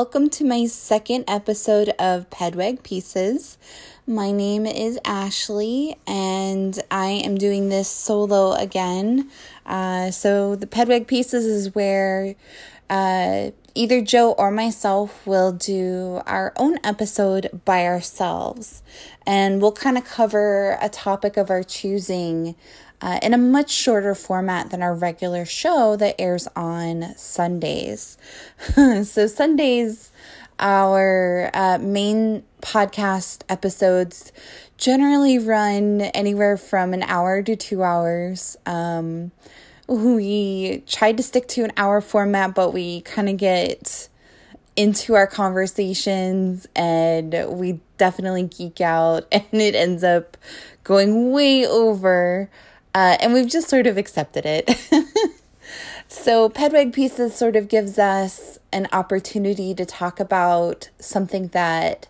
Welcome to my second episode of Pedweg Pieces. My name is Ashley, and I am doing this solo again. Uh, so, the Pedweg Pieces is where uh, either Joe or myself will do our own episode by ourselves, and we'll kind of cover a topic of our choosing uh, in a much shorter format than our regular show that airs on Sundays. so, Sundays, our uh, main podcast episodes generally run anywhere from an hour to two hours. Um, we tried to stick to an hour format, but we kind of get into our conversations and we definitely geek out and it ends up going way over uh, and we've just sort of accepted it. so, Pedweg Pieces sort of gives us an opportunity to talk about something that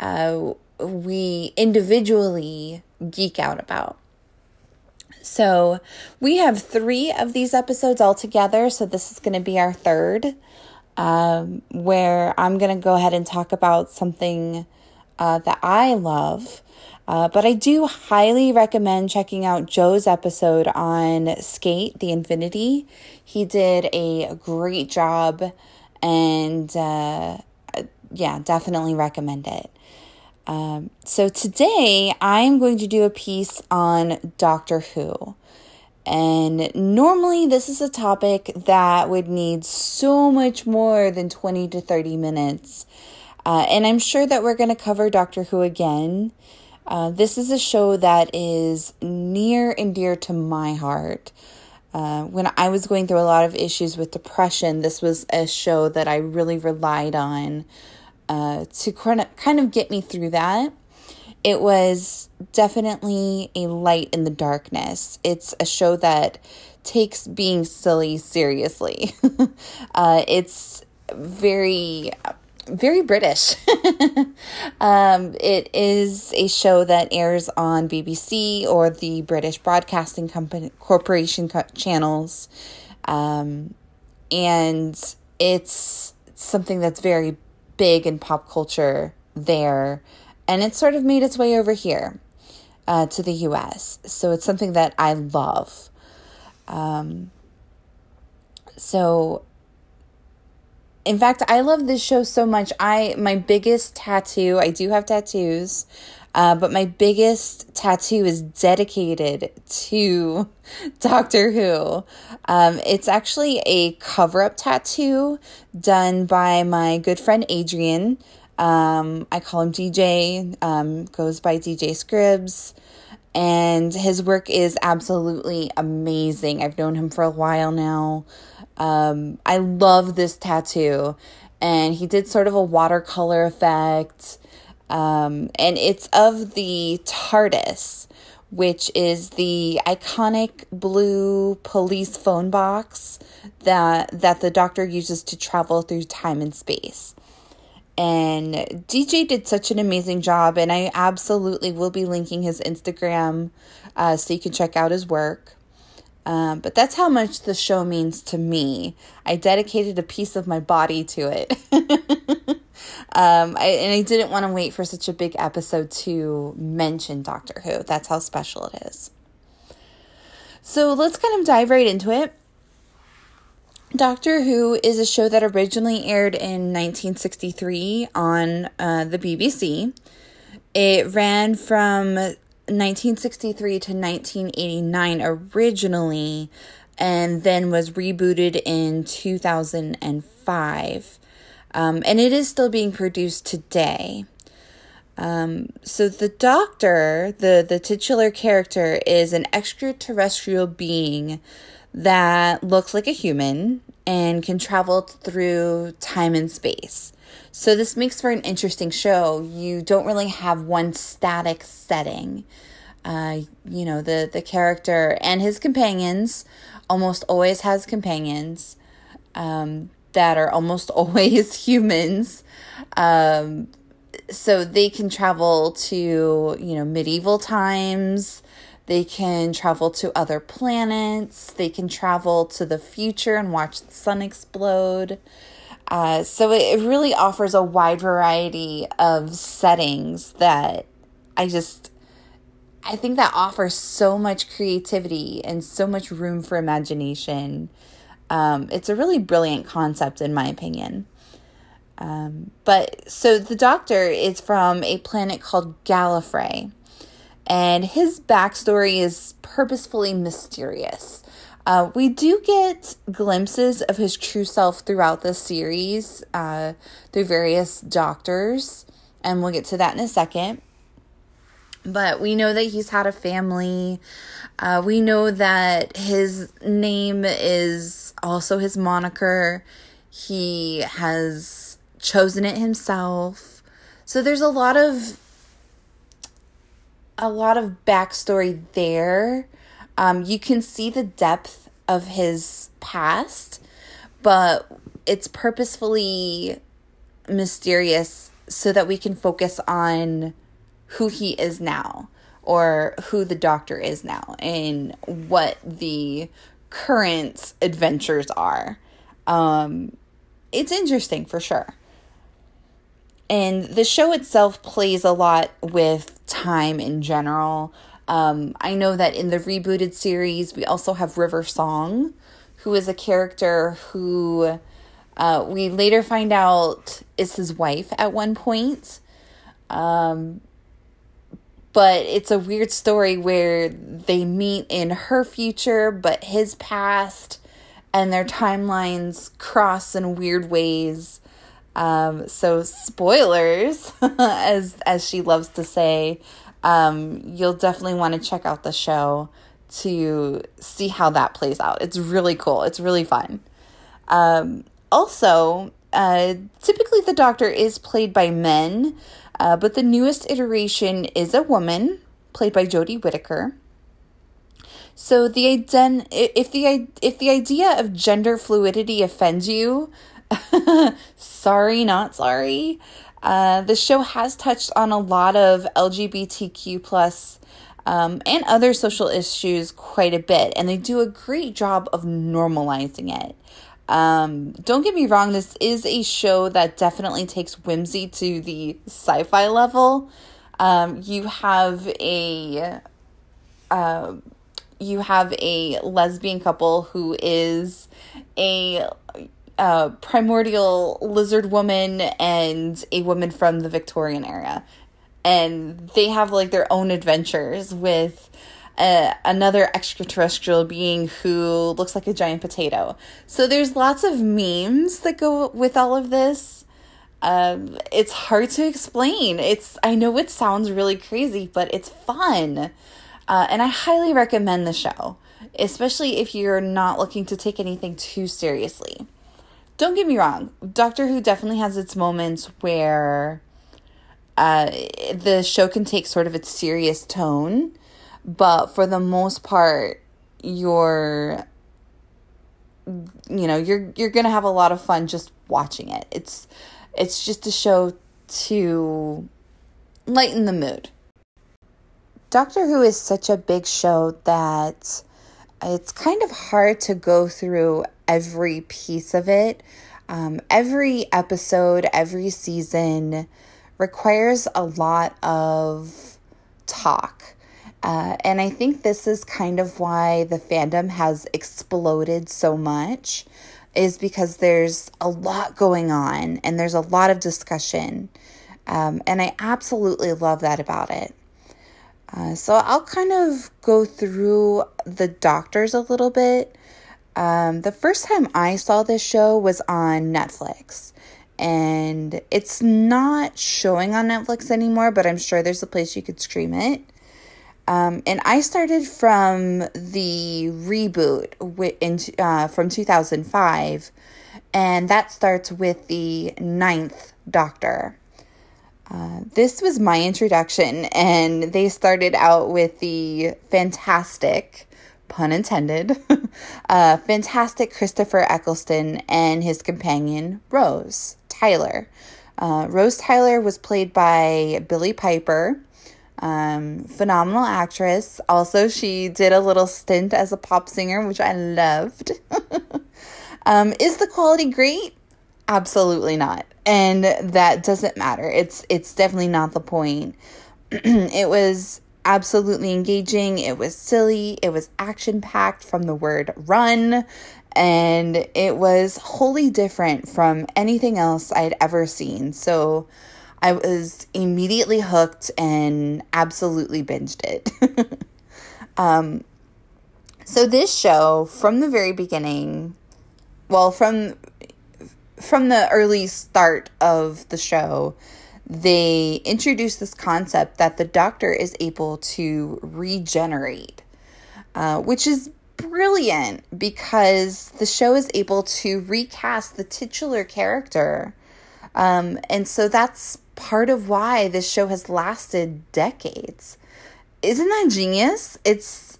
uh, we individually geek out about. So, we have three of these episodes all together. So, this is going to be our third, um, where I'm going to go ahead and talk about something uh, that I love. Uh, but I do highly recommend checking out Joe's episode on Skate the Infinity. He did a great job, and uh, yeah, definitely recommend it. Um, so today I'm going to do a piece on Doctor Who. And normally, this is a topic that would need so much more than 20 to 30 minutes. Uh, and I'm sure that we're going to cover Doctor Who again. Uh, this is a show that is near and dear to my heart. Uh, when I was going through a lot of issues with depression, this was a show that I really relied on uh, to kind of get me through that. It was definitely a light in the darkness. It's a show that takes being silly seriously. uh, it's very very British. um, it is a show that airs on BBC or the British Broadcasting Company Corporation co- channels, um, and it's something that's very big in pop culture there, and it's sort of made its way over here uh, to the U.S. So it's something that I love. Um, so in fact, I love this show so much. I my biggest tattoo, I do have tattoos, uh, but my biggest tattoo is dedicated to Doctor Who. Um, it's actually a cover up tattoo done by my good friend Adrian. Um, I call him DJ, um, goes by DJ Scribs, and his work is absolutely amazing. I've known him for a while now. Um, I love this tattoo. And he did sort of a watercolor effect. Um, and it's of the TARDIS, which is the iconic blue police phone box that that the doctor uses to travel through time and space. And DJ did such an amazing job, and I absolutely will be linking his Instagram uh, so you can check out his work. Um, but that's how much the show means to me. I dedicated a piece of my body to it. um, I, and I didn't want to wait for such a big episode to mention Doctor Who. That's how special it is. So let's kind of dive right into it. Doctor Who is a show that originally aired in 1963 on uh, the BBC. It ran from 1963 to 1989 originally, and then was rebooted in 2005. Um, and it is still being produced today. Um, so the doctor, the, the titular character, is an extraterrestrial being that looks like a human and can travel through time and space. So this makes for an interesting show. You don't really have one static setting. Uh, you know, the the character and his companions almost always has companions um, that are almost always humans. Um, so they can travel to, you know, medieval times. They can travel to other planets. They can travel to the future and watch the sun explode. Uh, so it really offers a wide variety of settings that I just I think that offers so much creativity and so much room for imagination. Um, it's a really brilliant concept, in my opinion. Um, but so the Doctor is from a planet called Gallifrey, and his backstory is purposefully mysterious. Uh, we do get glimpses of his true self throughout the series uh, through various doctors, and we'll get to that in a second. But we know that he's had a family. Uh, we know that his name is also his moniker. He has chosen it himself. So there's a lot of a lot of backstory there. Um, you can see the depth of his past, but it's purposefully mysterious so that we can focus on who he is now or who the doctor is now and what the current adventures are. Um, it's interesting for sure. And the show itself plays a lot with time in general. Um, I know that in the rebooted series, we also have River Song, who is a character who uh, we later find out is his wife at one point. Um, but it's a weird story where they meet in her future but his past and their timelines cross in weird ways um, so spoilers as as she loves to say um, you'll definitely want to check out the show to see how that plays out. It's really cool. It's really fun. Um, also uh, typically the doctor is played by men uh, but the newest iteration is a woman, played by Jodie Whittaker. So the ident- if the if the idea of gender fluidity offends you, sorry, not sorry. Uh, the show has touched on a lot of LGBTQ plus um, and other social issues quite a bit, and they do a great job of normalizing it. Um, don't get me wrong, this is a show that definitely takes whimsy to the sci fi level. Um, you have a. Uh, you have a lesbian couple who is a uh, primordial lizard woman and a woman from the Victorian era. And they have like their own adventures with uh, another extraterrestrial being who looks like a giant potato. So there's lots of memes that go with all of this. Um, it's hard to explain. It's I know it sounds really crazy, but it's fun, uh, and I highly recommend the show, especially if you're not looking to take anything too seriously. Don't get me wrong, Doctor Who definitely has its moments where uh, the show can take sort of its serious tone but for the most part you're you know you're you're gonna have a lot of fun just watching it. It's it's just a show to lighten the mood. Doctor who is such a big show that it's kind of hard to go through every piece of it um, every episode every season requires a lot of talk uh, and I think this is kind of why the fandom has exploded so much, is because there's a lot going on and there's a lot of discussion. Um, and I absolutely love that about it. Uh, so I'll kind of go through the doctors a little bit. Um, the first time I saw this show was on Netflix. And it's not showing on Netflix anymore, but I'm sure there's a place you could stream it. Um, and I started from the reboot in, uh, from 2005, and that starts with the ninth Doctor. Uh, this was my introduction, and they started out with the fantastic, pun intended, uh, fantastic Christopher Eccleston and his companion, Rose Tyler. Uh, Rose Tyler was played by Billie Piper. Um, phenomenal actress. Also, she did a little stint as a pop singer, which I loved. um, is the quality great? Absolutely not. And that doesn't matter. It's it's definitely not the point. it was absolutely engaging. It was silly. It was action packed from the word run. And it was wholly different from anything else I'd ever seen. So I was immediately hooked and absolutely binged it. um, so this show, from the very beginning, well, from from the early start of the show, they introduce this concept that the doctor is able to regenerate, uh, which is brilliant because the show is able to recast the titular character. Um, and so that's part of why this show has lasted decades. Isn't that genius? It's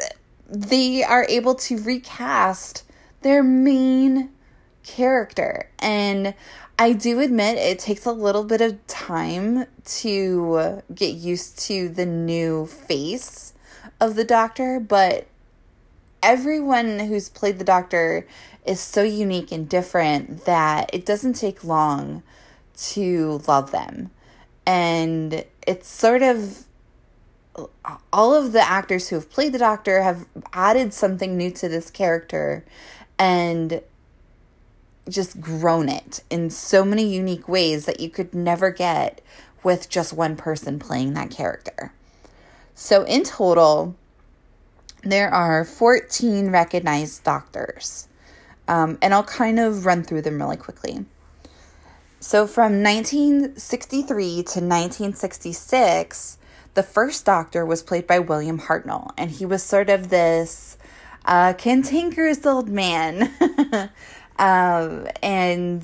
they are able to recast their main character. And I do admit it takes a little bit of time to get used to the new face of the doctor, but everyone who's played the doctor is so unique and different that it doesn't take long to love them. And it's sort of all of the actors who have played the doctor have added something new to this character and just grown it in so many unique ways that you could never get with just one person playing that character. So, in total, there are 14 recognized doctors. Um, and I'll kind of run through them really quickly. So, from 1963 to 1966, the first doctor was played by William Hartnell, and he was sort of this uh, cantankerous old man. um, and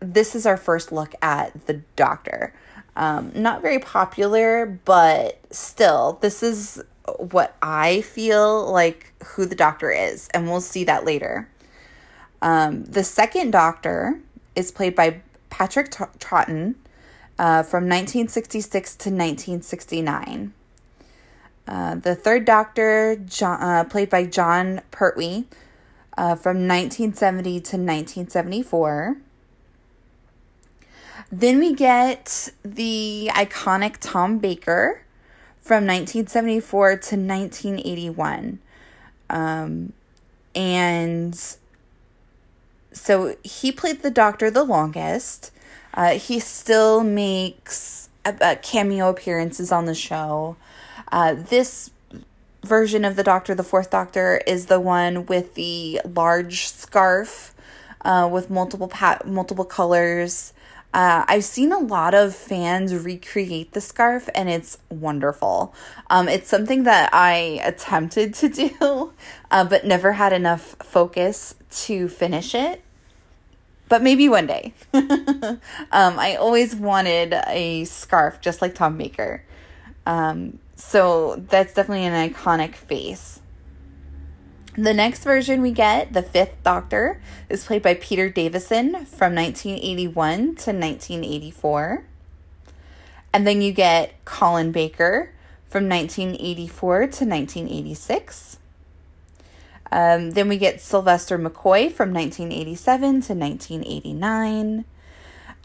this is our first look at the doctor. Um, not very popular, but still, this is what I feel like who the doctor is, and we'll see that later. Um, the second doctor is played by Patrick T- Troughton uh, from 1966 to 1969. Uh, the third Doctor, Jon, uh, played by Jon Pertwee, uh, from 1970 to 1974. Then we get the iconic Tom Baker from 1974 to 1981. Um, and so he played the Doctor the longest. Uh, he still makes uh, cameo appearances on the show. Uh, this version of the Doctor, the Fourth Doctor, is the one with the large scarf uh, with multiple pa- multiple colors. Uh, I've seen a lot of fans recreate the scarf, and it's wonderful. Um, it's something that I attempted to do, uh, but never had enough focus to finish it but maybe one day. um, I always wanted a scarf just like Tom Baker. Um, so that's definitely an iconic face. The next version we get, the fifth Doctor, is played by Peter Davison from 1981 to 1984. And then you get Colin Baker from 1984 to 1986. Um, then we get Sylvester McCoy from 1987 to 1989.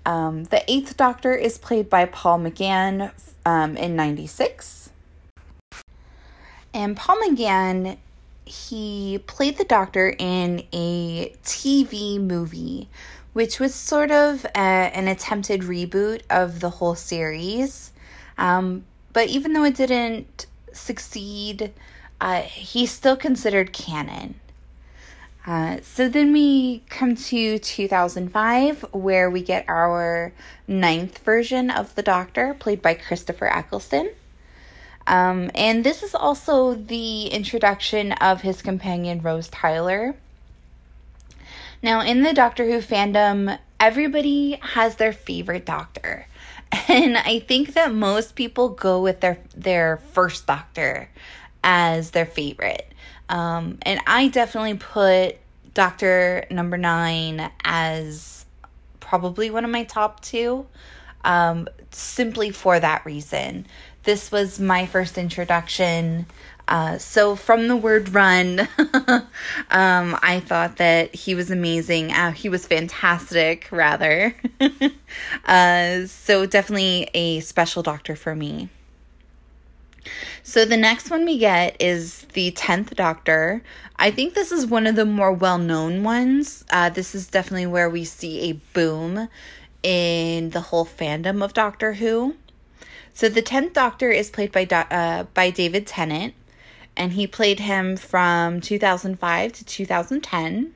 Um, the Eighth Doctor is played by Paul McGann um, in 96. And Paul McGann, he played the Doctor in a TV movie, which was sort of a, an attempted reboot of the whole series. Um, but even though it didn't succeed, uh, he's still considered canon. Uh, so then we come to 2005, where we get our ninth version of the Doctor, played by Christopher Eccleston. Um, and this is also the introduction of his companion, Rose Tyler. Now, in the Doctor Who fandom, everybody has their favorite Doctor. And I think that most people go with their their first Doctor as their favorite. Um, and I definitely put Doctor Number Nine as probably one of my top two, um, simply for that reason. This was my first introduction Uh, so from the word run, um, I thought that he was amazing. Uh, he was fantastic, rather. uh, so definitely a special doctor for me. So the next one we get is the 10th Doctor. I think this is one of the more well known ones. Uh, this is definitely where we see a boom in the whole fandom of Doctor Who. So the 10th Doctor is played by, uh, by David Tennant and he played him from 2005 to 2010.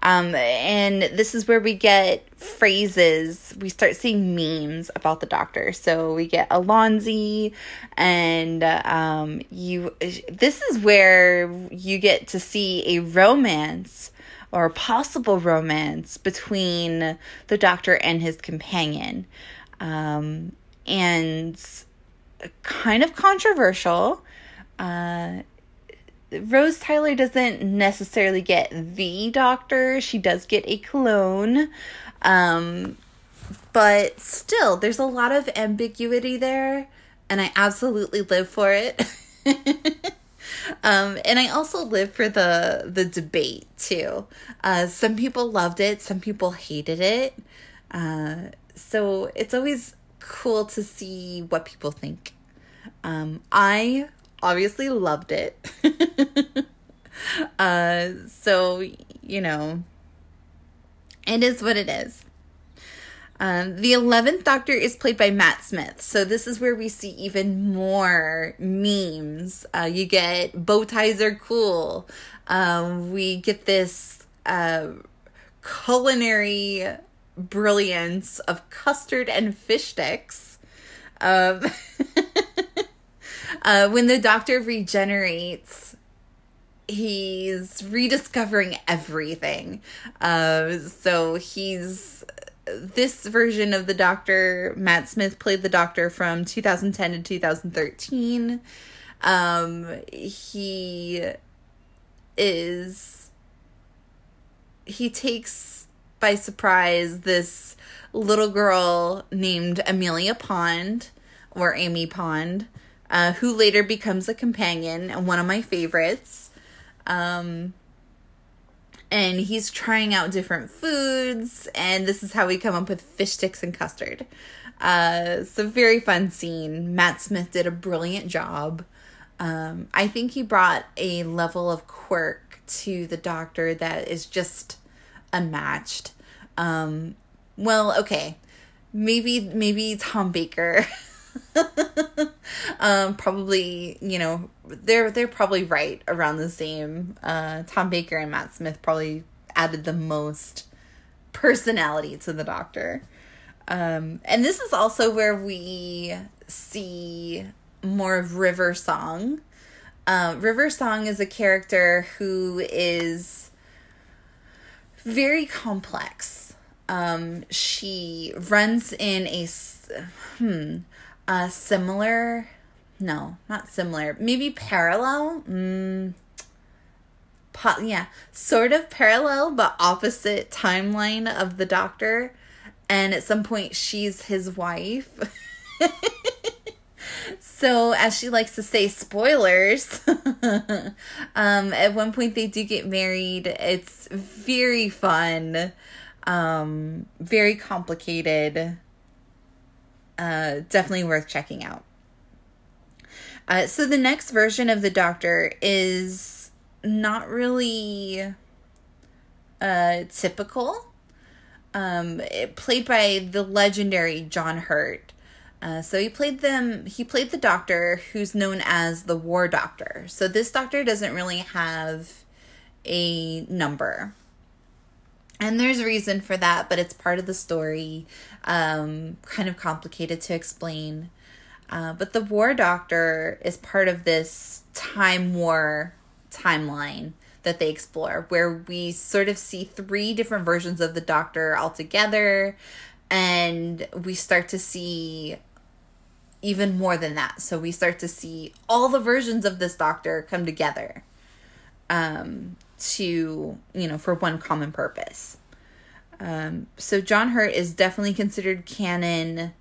Um, and this is where we get phrases. We start seeing memes about the doctor. So we get Allons-y, and um, you. This is where you get to see a romance or a possible romance between the doctor and his companion, um, and kind of controversial. Uh, Rose Tyler doesn't necessarily get the doctor. She does get a clone. Um, but still, there's a lot of ambiguity there, and I absolutely live for it. um, and I also live for the the debate too. Uh, some people loved it, some people hated it. Uh, so it's always cool to see what people think. Um, I obviously loved it. uh, so, you know, it is what it is. Um, the 11th Doctor is played by Matt Smith. So, this is where we see even more memes. Uh, you get bow ties are cool. Um, we get this uh, culinary brilliance of custard and fish sticks. Um, Uh, when the doctor regenerates, he's rediscovering everything. Uh, so he's this version of the doctor. Matt Smith played the doctor from 2010 to 2013. Um, he is he takes by surprise this little girl named Amelia Pond or Amy Pond uh, who later becomes a companion and one of my favorites. Um, and he's trying out different foods, and this is how we come up with fish sticks and custard. Uh, a very fun scene. Matt Smith did a brilliant job. Um, I think he brought a level of quirk to the doctor that is just unmatched. Um, well, okay, maybe maybe Tom Baker um, probably, you know, they're they're probably right around the same. Uh, Tom Baker and Matt Smith probably added the most personality to the Doctor. Um, and this is also where we see more of River Song. Uh, River Song is a character who is very complex. Um, she runs in a hmm uh, similar, no, not similar, maybe parallel. Mm, po- yeah, sort of parallel but opposite timeline of the doctor. And at some point, she's his wife. so, as she likes to say, spoilers. um, at one point, they do get married. It's very fun, um, very complicated uh, definitely worth checking out. Uh, so the next version of the Doctor is not really uh, typical. Um, played by the legendary John Hurt. Uh, so he played them. He played the Doctor, who's known as the War Doctor. So this Doctor doesn't really have a number and there's a reason for that but it's part of the story um, kind of complicated to explain uh, but the war doctor is part of this time war timeline that they explore where we sort of see three different versions of the doctor all together and we start to see even more than that so we start to see all the versions of this doctor come together um, to, you know, for one common purpose. Um, so John Hurt is definitely considered canon,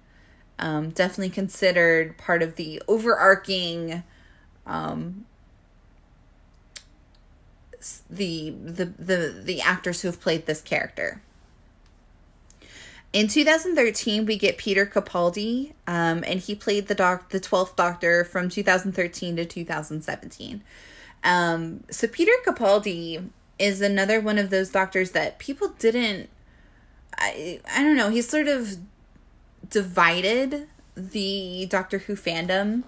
um, definitely considered part of the overarching um, the the the the actors who have played this character. In 2013, we get Peter Capaldi, um, and he played the doc, the 12th Doctor from 2013 to 2017. Um, so Peter Capaldi is another one of those doctors that people didn't. I I don't know. He's sort of divided the Doctor Who fandom.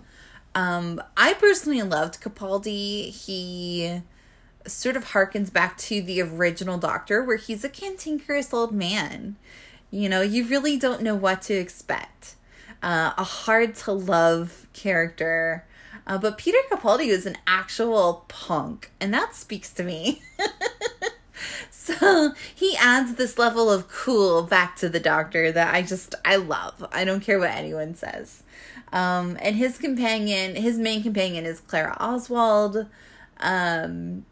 Um, I personally loved Capaldi. He sort of harkens back to the original Doctor, where he's a cantankerous old man. You know, you really don't know what to expect. Uh, a hard to love character. Uh, but Peter Capaldi is an actual punk, and that speaks to me. so he adds this level of cool back to the Doctor that I just I love. I don't care what anyone says. Um, and his companion, his main companion, is Clara Oswald. Um,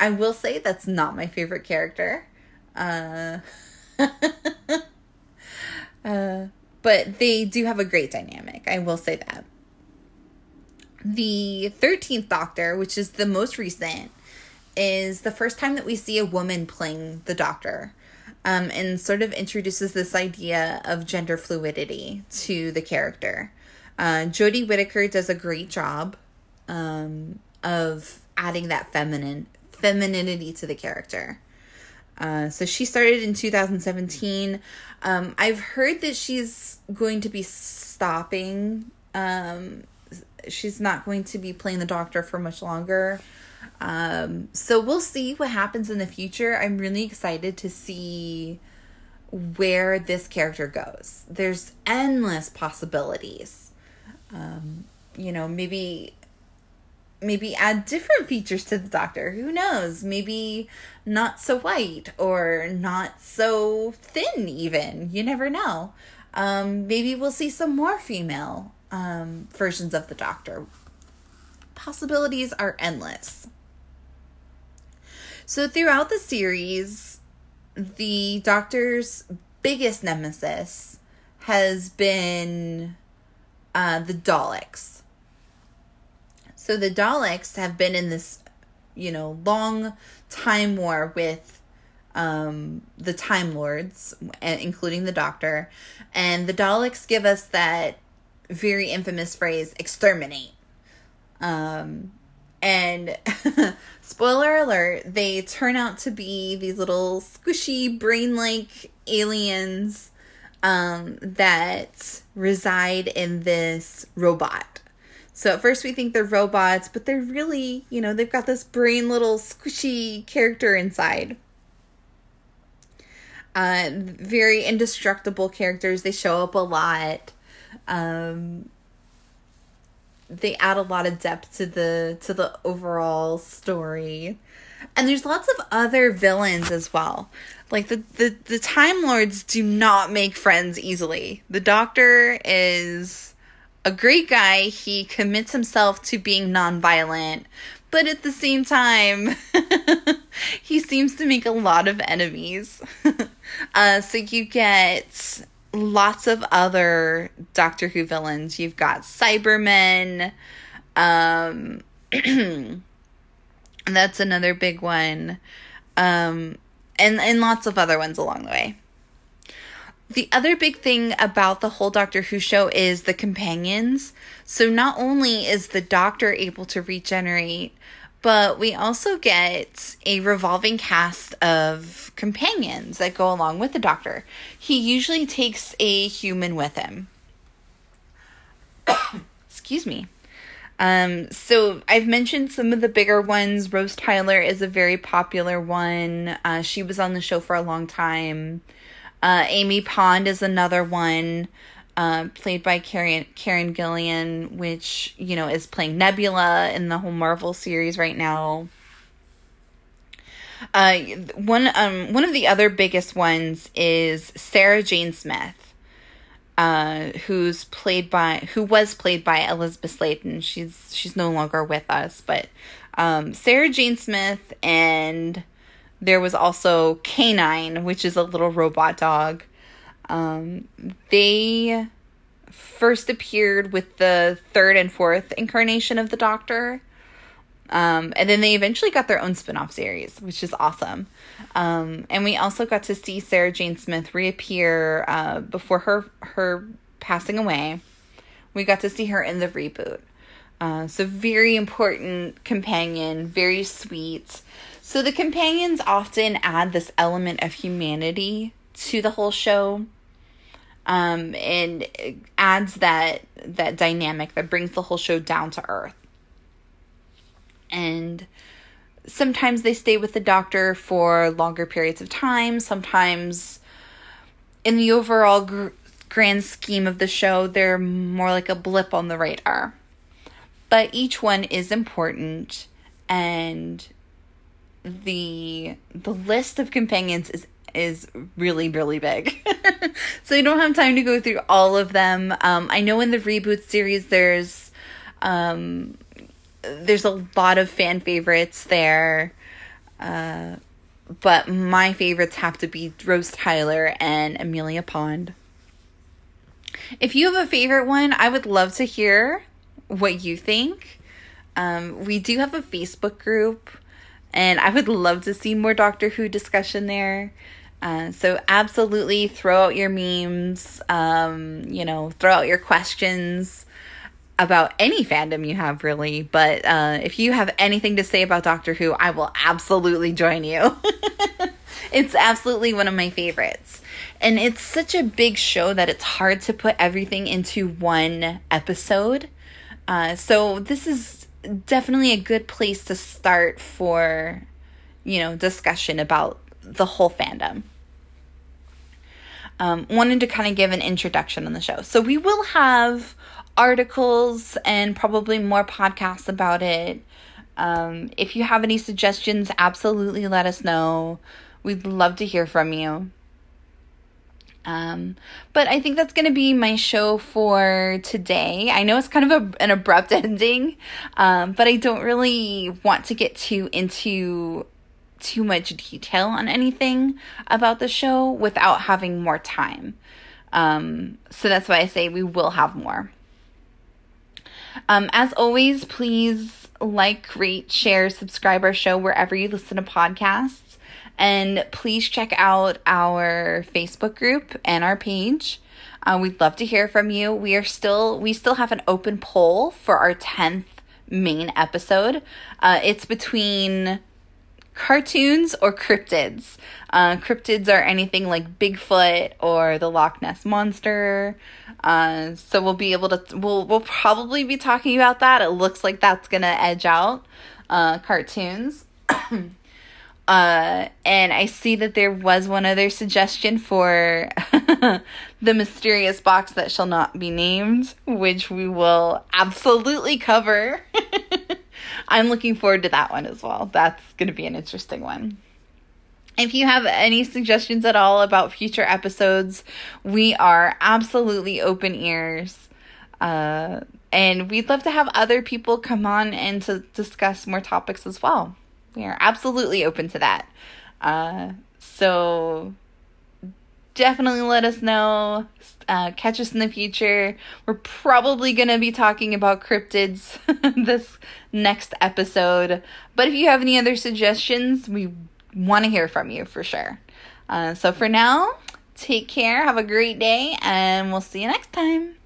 I will say that's not my favorite character. Uh, uh, but they do have a great dynamic. I will say that. The 13th Doctor, which is the most recent, is the first time that we see a woman playing the Doctor. Um, and sort of introduces this idea of gender fluidity to the character. Uh, Jodie Whittaker does a great job um, of adding that feminine femininity to the character. Uh, so she started in 2017. Um, I've heard that she's going to be stopping. Um, she's not going to be playing the doctor for much longer. Um, so we'll see what happens in the future. I'm really excited to see where this character goes. There's endless possibilities. Um, you know, maybe maybe add different features to the doctor. Who knows? Maybe not so white or not so thin, even. You never know. Um, maybe we'll see some more female um, versions of the doctor. Possibilities are endless. So, throughout the series, the doctor's biggest nemesis has been uh, the Daleks so the Daleks have been in this, you know, long time war with um, the Time Lords, including the Doctor. And the Daleks give us that very infamous phrase, exterminate. Um, and spoiler alert, they turn out to be these little squishy brain like aliens um, that reside in this robot. So at first we think they're robots, but they're really, you know, they've got this brain little squishy character inside. Uh, very indestructible characters. They show up a lot. Um, they add a lot of depth to the to the overall story. And there's lots of other villains as well. Like the, the, the Time Lords do not make friends easily. The Doctor is a great guy. He commits himself to being nonviolent, but at the same time, he seems to make a lot of enemies. uh, so you get lots of other Doctor Who villains. You've got Cybermen. Um, that's another big one. Um, and, and lots of other ones along the way. The other big thing about the whole Doctor Who show is the companions. So not only is the Doctor able to regenerate, but we also get a revolving cast of companions that go along with the Doctor. He usually takes a human with him. Excuse me. Um, so I've mentioned some of the bigger ones. Rose Tyler is a very popular one. Uh, she was on the show for a long time. Uh, Amy Pond is another one, uh, played by Karen, Karen Gillan, which, you know, is playing Nebula in the whole Marvel series right now. Uh, one um one of the other biggest ones is Sarah Jane Smith, uh, who's played by who was played by Elizabeth Sladen. She's she's no longer with us, but um, Sarah Jane Smith and there was also K9, which is a little robot dog. Um, they first appeared with the third and fourth incarnation of the Doctor. Um, and then they eventually got their own spin off series, which is awesome. Um, and we also got to see Sarah Jane Smith reappear uh, before her, her passing away. We got to see her in the reboot. Uh, so, very important companion, very sweet. So, the companions often add this element of humanity to the whole show. Um, and adds that that dynamic that brings the whole show down to earth and sometimes they stay with the doctor for longer periods of time. Sometimes, in the overall gr- grand scheme of the show, they're more like a blip on the radar. But each one is important, and the the list of companions is is really really big so you don't have time to go through all of them um, i know in the reboot series there's um, there's a lot of fan favorites there. Uh, but my favorites have to be Rose Tyler and Amelia Pond. If you have a favorite one, I would love to hear what you think. Um, we do have a Facebook group, and I would love to see more Doctor Who discussion there. Uh, so absolutely throw out your memes, um, you know, throw out your questions about any fandom you have, really. But uh, if you have anything to say about Doctor Who, I will absolutely join you. it's absolutely one of my favorites. And it's such a big show that it's hard to put everything into one episode. Uh, so this is definitely a good place to start for, you know, discussion about the whole fandom. Um, wanted to kind of give an introduction on the show. So we will have articles and probably more podcasts about it. Um, if you have any suggestions, absolutely let us know. We'd love to hear from you. Um, but I think that's going to be my show for today. I know it's kind of a, an abrupt ending, um, but I don't really want to get too into too much detail on anything about the show without having more time. Um, so that's why I say we will have more. Um, as always, please like, rate, share, subscribe our show wherever you listen to podcasts. And please check out our Facebook group and our page. Uh, we'd love to hear from you. We are still we still have an open poll for our tenth main episode. Uh, it's between cartoons or cryptids. Uh, cryptids are anything like Bigfoot or the Loch Ness monster. Uh, so we'll be able to we'll we'll probably be talking about that. It looks like that's gonna edge out uh, cartoons. Uh, and I see that there was one other suggestion for the mysterious box that shall not be named, which we will absolutely cover. I'm looking forward to that one as well. That's going to be an interesting one. If you have any suggestions at all about future episodes, we are absolutely open ears. Uh, and we'd love to have other people come on and to discuss more topics as well. We are absolutely open to that. Uh, so definitely let us know. Uh, catch us in the future. We're probably going to be talking about cryptids this next episode. But if you have any other suggestions, we want to hear from you for sure. Uh, so for now, take care, have a great day, and we'll see you next time.